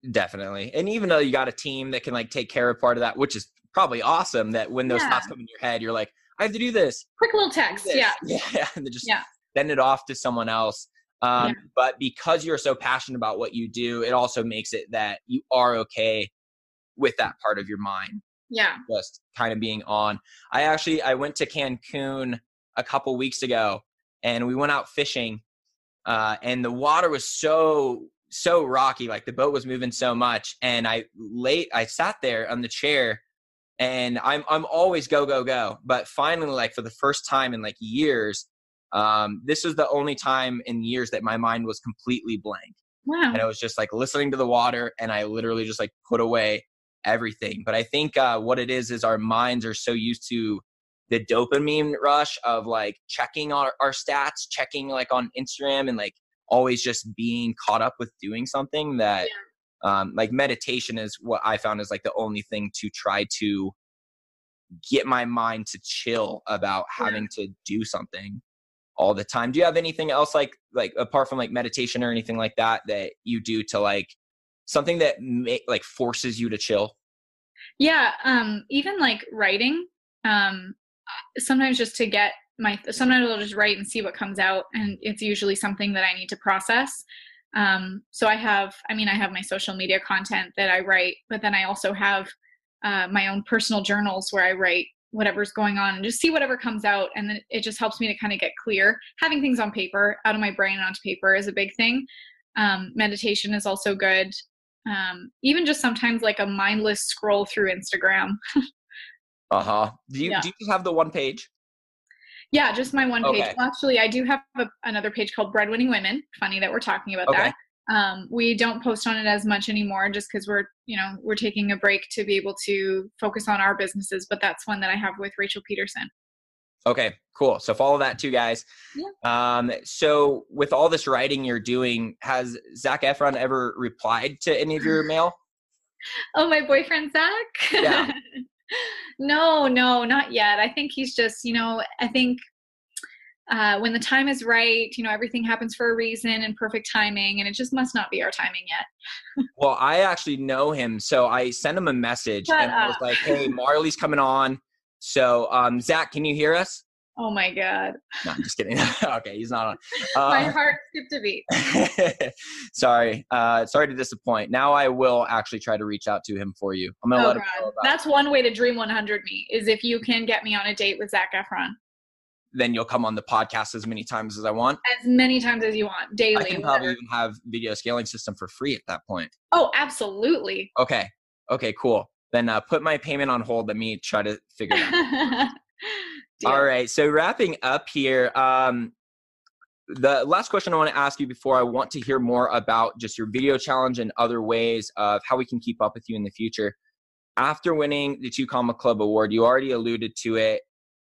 Definitely. And even though you got a team that can like take care of part of that, which is probably awesome that when those yeah. thoughts come in your head, you're like, I have to do this.
Quick little text. Yeah.
Yeah. And then just yeah. send it off to someone else. Um, yeah. But because you're so passionate about what you do, it also makes it that you are okay with that part of your mind.
Yeah.
Just kind of being on. I actually I went to Cancun a couple weeks ago and we went out fishing uh, and the water was so so rocky like the boat was moving so much and i late i sat there on the chair and i'm i'm always go go go but finally like for the first time in like years um this was the only time in years that my mind was completely blank.
Wow.
And it was just like listening to the water and i literally just like put away everything. But i think uh what it is is our minds are so used to the dopamine rush of like checking our, our stats checking like on instagram and like always just being caught up with doing something that yeah. um, like meditation is what i found is like the only thing to try to get my mind to chill about having yeah. to do something all the time do you have anything else like like apart from like meditation or anything like that that you do to like something that make like forces you to chill
yeah um even like writing um sometimes just to get my sometimes I'll just write and see what comes out, and it's usually something that I need to process. Um, so I have, I mean, I have my social media content that I write, but then I also have uh, my own personal journals where I write whatever's going on and just see whatever comes out, and then it just helps me to kind of get clear. Having things on paper, out of my brain onto paper, is a big thing. Um, meditation is also good. Um, even just sometimes like a mindless scroll through Instagram.
uh huh. Do you yeah. do you have the one page?
Yeah, just my one page. Okay. Well, actually, I do have a, another page called Breadwinning Women. Funny that we're talking about okay. that. Um, we don't post on it as much anymore, just because we're you know we're taking a break to be able to focus on our businesses. But that's one that I have with Rachel Peterson.
Okay, cool. So follow that too, guys. Yeah. Um, so with all this writing you're doing, has Zac Efron ever replied to any of your mail?
oh, my boyfriend zac Yeah. no, no, not yet. I think he's just, you know, I think uh, when the time is right, you know, everything happens for a reason and perfect timing, and it just must not be our timing yet.
well, I actually know him, so I sent him a message
Shut
and I was like, "Hey, Marley's coming on." So, um, Zac, can you hear us?
Oh my god,
No, I'm just kidding. okay, he's not on.
my
Uh,
heart skipped a beat.
sorry, uh, sorry to disappoint. Now I will actually try to reach out to him for you. I'm gonna
Oh
let him know
god,
about.
that's one way to dream 100 me is if you can get me on a date with Zac Efron
Then you'll come on the podcast as many times as I want.
as many times as you want daily.
I can probably
whatever.
even have video scaling system for free at that point.
Oh, absolutely.
Okay. Okay. Cool. Then uh, put my payment on hold. Let me try to figure it out.
Deal.
All right. So wrapping up here, um, the last question I want to ask you before I want to hear more about just your video challenge and other ways of how we can keep up with you in the future. After winning the Two Comma Club Award, you already alluded to it.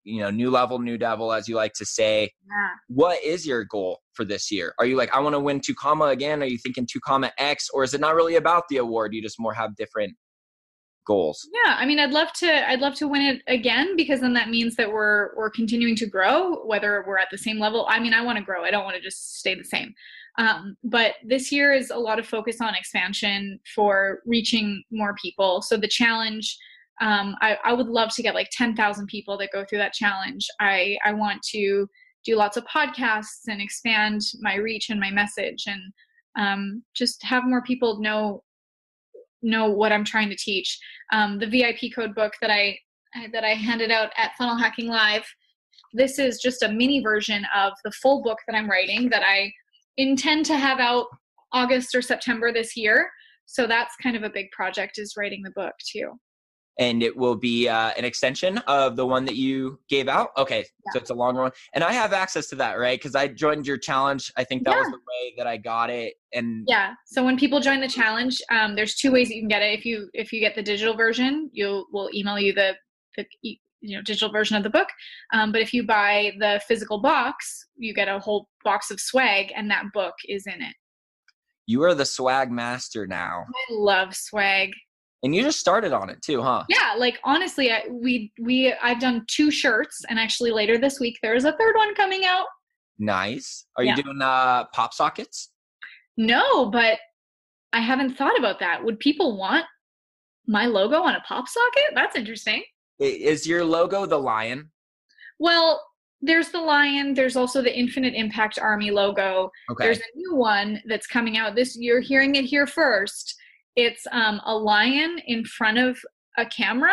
You know, new level, new devil, as you like to say.
Yeah.
What is your goal for this year? Are you like, I want to win two comma again? Are you thinking two comma X, or is it not really about the award? You just more have different goals.
Yeah, I mean, I'd love to. I'd love to win it again because then that means that we're we're continuing to grow. Whether we're at the same level, I mean, I want to grow. I don't want to just stay the same. Um, but this year is a lot of focus on expansion for reaching more people. So the challenge, um, I, I would love to get like ten thousand people that go through that challenge. I I want to do lots of podcasts and expand my reach and my message and um, just have more people know know what I'm trying to teach. Um, the VIP code book that I that I handed out at Funnel Hacking Live. This is just a mini version of the full book that I'm writing that I intend to have out August or September this year. So that's kind of a big project is writing the book too.
And it will be uh, an extension of the one that you gave out. Okay, so it's a longer one, and I have access to that, right? Because I joined your challenge. I think that was the way that I got it, and
Yeah. So when people join the challenge, um, there's two ways that you can get it. If you if you get the digital version, you'll email you the the you know digital version of the book. Um, but if you buy the physical box, you get a whole box of swag, and that book is in it.
you are the swag master now,
I love swag.
And you just started on it too, huh?
Yeah, like honestly, I, we we I've done two shirts, and actually later this week there's a third one coming out.
Nice. Are
Yeah.
you doing uh, pop sockets?
No, but I haven't thought about that. Would people want my logo on a pop socket? That's interesting.
Is your logo the lion?
Well, there's the lion. There's also the Infinite Impact Army logo.
Okay.
There's a new one that's coming out this. You're hearing it here first. It's um, a lion in front of a camera.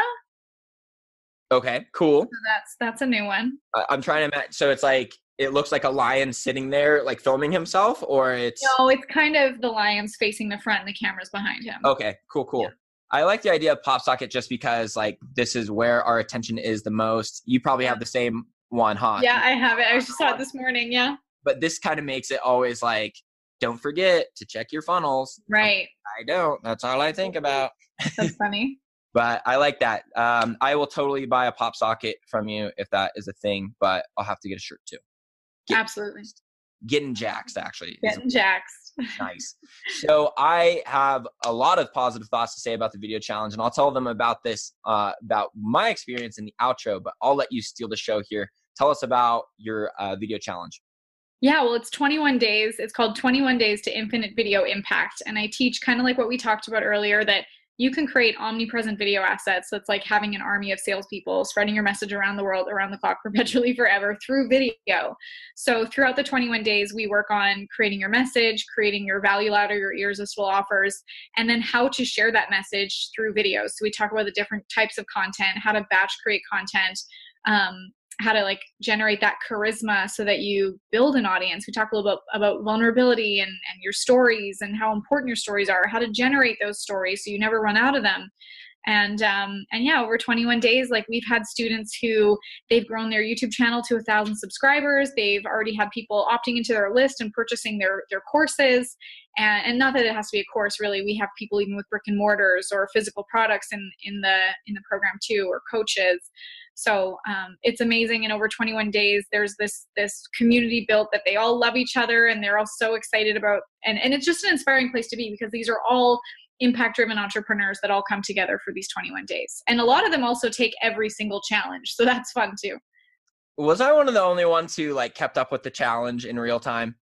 okay. Cool.
So that's that's a new one.
I- I'm trying to match. So it's like it looks like a lion sitting there, like filming himself, or it's
No, it's kind of the lion's facing the front and the camera's behind him.
Okay, cool, cool.
Yeah.
I like the idea of pop socket just because like this is where our attention is the most. You probably have the same one, huh?
Yeah, I have it. I just saw it this morning. Yeah,
But this kind of makes it always like, don't forget to check your funnels.
right.
I don't. That's all I think about.
That's funny.
But I like that. Um, I will totally buy a pop socket from you if that is a thing. But I'll have to get a shirt too. Get-
Absolutely.
Getting jaxed actually.
Getting jaxed.
nice. So I have a lot of positive thoughts to say about the video challenge, and I'll tell them about this, uh, about my experience in the outro. But I'll let you steal the show here. Tell us about your uh, video challenge.
Yeah, well, it's 21 days. It's called 21 Days to Infinite Video Impact. And I teach kind of like what we talked about earlier that you can create omnipresent video assets. That's like having an army of salespeople spreading your message around the world, around the clock, perpetually forever through video. So, throughout the 21 days, we work on creating your message, creating your value ladder, your irresistible offers, and then how to share that message through videos. So, we talk about the different types of content, how to batch create content. Um, how to like generate that charisma so that you build an audience. We talk a little bit about vulnerability and, and your stories and how important your stories are, how to generate those stories so you never run out of them. And um, and yeah, over 21 days, like we've had students who they've grown their YouTube channel to a thousand subscribers. They've already had people opting into their list and purchasing their their courses. And, and not that it has to be a course, really. We have people even with brick and mortars or physical products in in the in the program too, or coaches. So um, it's amazing. In over 21 days, there's this this community built that they all love each other and they're all so excited about. And and it's just an inspiring place to be because these are all impact driven entrepreneurs that all come together for these 21 days. And a lot of them also take every single challenge, so that's fun too.
was I one of the only ones who like kept up with the challenge in real time?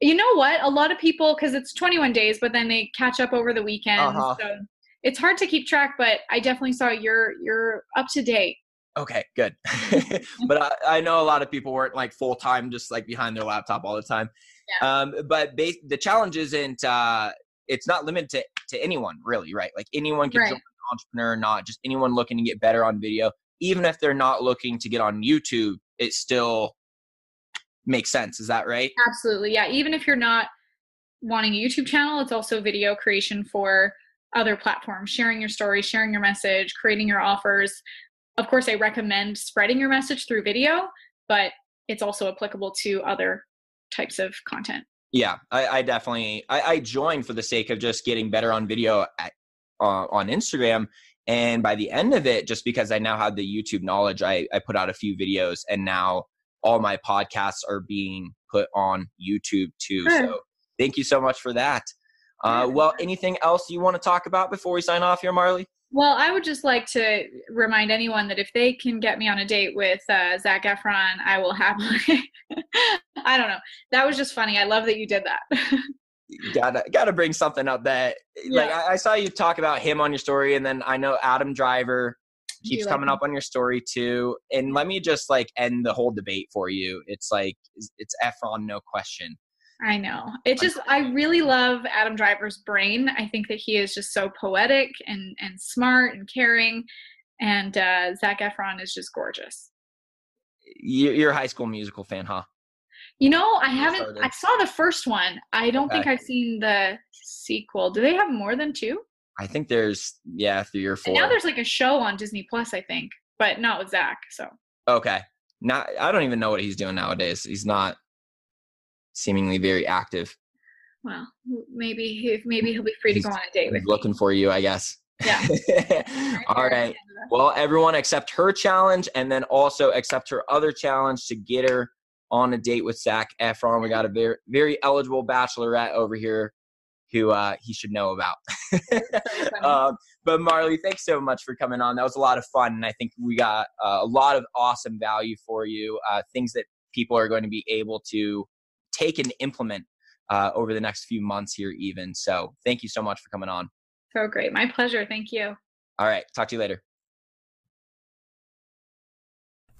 You know what? A lot of people, because it's 21 days, but then they catch up over the weekend. Uh-huh. So it's hard to keep track, but I definitely saw you're you're up to date.
Okay, good. but I, I, know a lot of people weren't like full time, just like behind their laptop all the time. Yeah. Um, but bas- the challenge isn't. Uh, it's not limited to, to anyone, really, right? Like anyone can right. join an entrepreneur, not just anyone looking to get better on video. Even if they're not looking to get on YouTube, it still makes sense. Is that right?
Absolutely, yeah. Even if you're not wanting a YouTube channel, it's also video creation for other platforms, sharing your story, sharing your message, creating your offers. Of course, I recommend spreading your message through video, but it's also applicable to other types of content.
Yeah, I, I definitely I, I, joined for the sake of just getting better on video at, uh, on Instagram. And by the end of it, just because I now had the YouTube knowledge, I, I put out a few videos, and now all my podcasts are being put on YouTube too. So thank you so much for that. Uh, well, anything else you want to talk about before we sign off here, Marley?
Well, I would just like to remind anyone that if they can get me on a date with uh, Zac Efron, I will happily. I don't know. That was just funny. I love that you did that.
gotta gotta bring something up that yeah. like I, I, saw you talk about him on your story, and then I know Adam Driver keeps coming up on your story too. And let me just like end the whole debate for you. It's like it's Efron, no question.
I know. It just I really love Adam Driver's brain. I think that he is just so poetic and and smart and caring. And uh, Zac Efron is just gorgeous.
You're a High School Musical fan, huh?
You know, I haven't. I saw the first one. I don't okay. think I've seen the sequel. Do they have more than two?
I think there's yeah three or four.
And now there's like a show on Disney Plus, I think, but not with Zac. So
okay, not I don't even know what he's doing nowadays. He's not seemingly very active.
Well, maybe maybe he'll be free to go on a date with.
Looking
me.
for you, I guess. Yeah. All right. Well, everyone accept her challenge and then also accept her other challenge to get her on a date with Zac Efron. We got a very very eligible bachelorette over here who uh, he should know about. um, but Marley, thanks so much for coming on. That was a lot of fun, and I think we got uh, a lot of awesome value for you. Uh, things that people are going to be able to take and implement uh, over the next few months here, even. So thank you so much for coming on.
So great. My pleasure. Thank you.
All right. Talk to you later.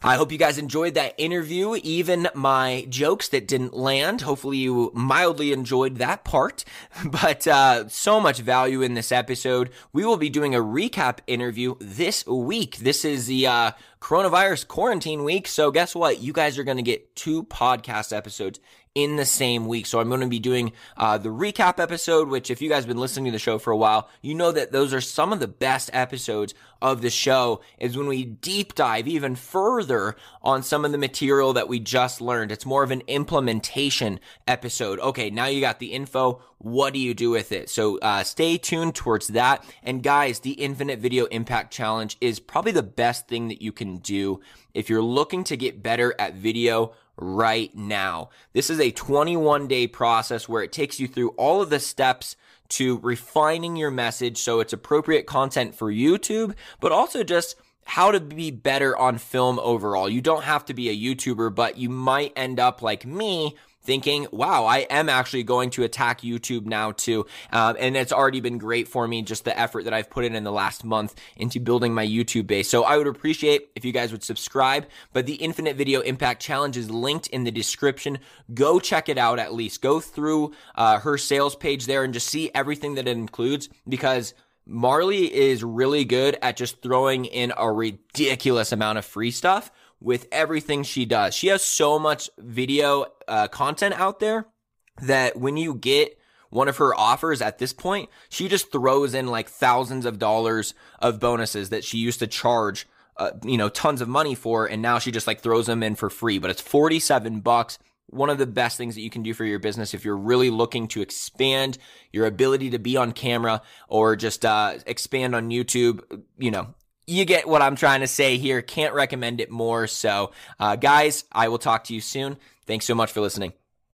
I hope you guys enjoyed that interview, even my jokes that didn't land. Hopefully you mildly enjoyed that part, but uh, so much value in this episode. We will be doing a recap interview this week. This is the uh, coronavirus quarantine week. So guess what? You guys are going to get two podcast episodes in the same week. So I'm going to be doing uh, the recap episode, which if you guys have been listening to the show for a while, you know that those are some of the best episodes of the show is when we deep dive even further on some of the material that we just learned. It's more of an implementation episode. Okay, now you got the info. What do you do with it? So uh, stay tuned towards that. And guys, the Infinite Video Impact Challenge is probably the best thing that you can do if you're looking to get better at video right now. This is a 21 day process where it takes you through all of the steps to refining your message so it's appropriate content for YouTube, but also just how to be better on film overall. You don't have to be a YouTuber, but you might end up like me thinking, wow, I am actually going to attack YouTube now too. Um, and it's already been great for me, just the effort that I've put in in the last month into building my YouTube base. So I would appreciate if you guys would subscribe, but the Infinite Video Impact Challenge is linked in the description. Go check it out at least. Go through uh, her sales page there and just see everything that it includes because Marley is really good at just throwing in a ridiculous amount of free stuff with everything she does. She has so much video uh, content out there that when you get one of her offers at this point, she just throws in like thousands of dollars of bonuses that she used to charge, uh, you know, tons of money for, and now she just like throws them in for free. But it's forty seven bucks. One of the best things that you can do for your business if you're really looking to expand your ability to be on camera or just uh, expand on YouTube, you know, you get what I'm trying to say here. Can't recommend it more. So, uh, guys, I will talk to you soon. Thanks so much for listening.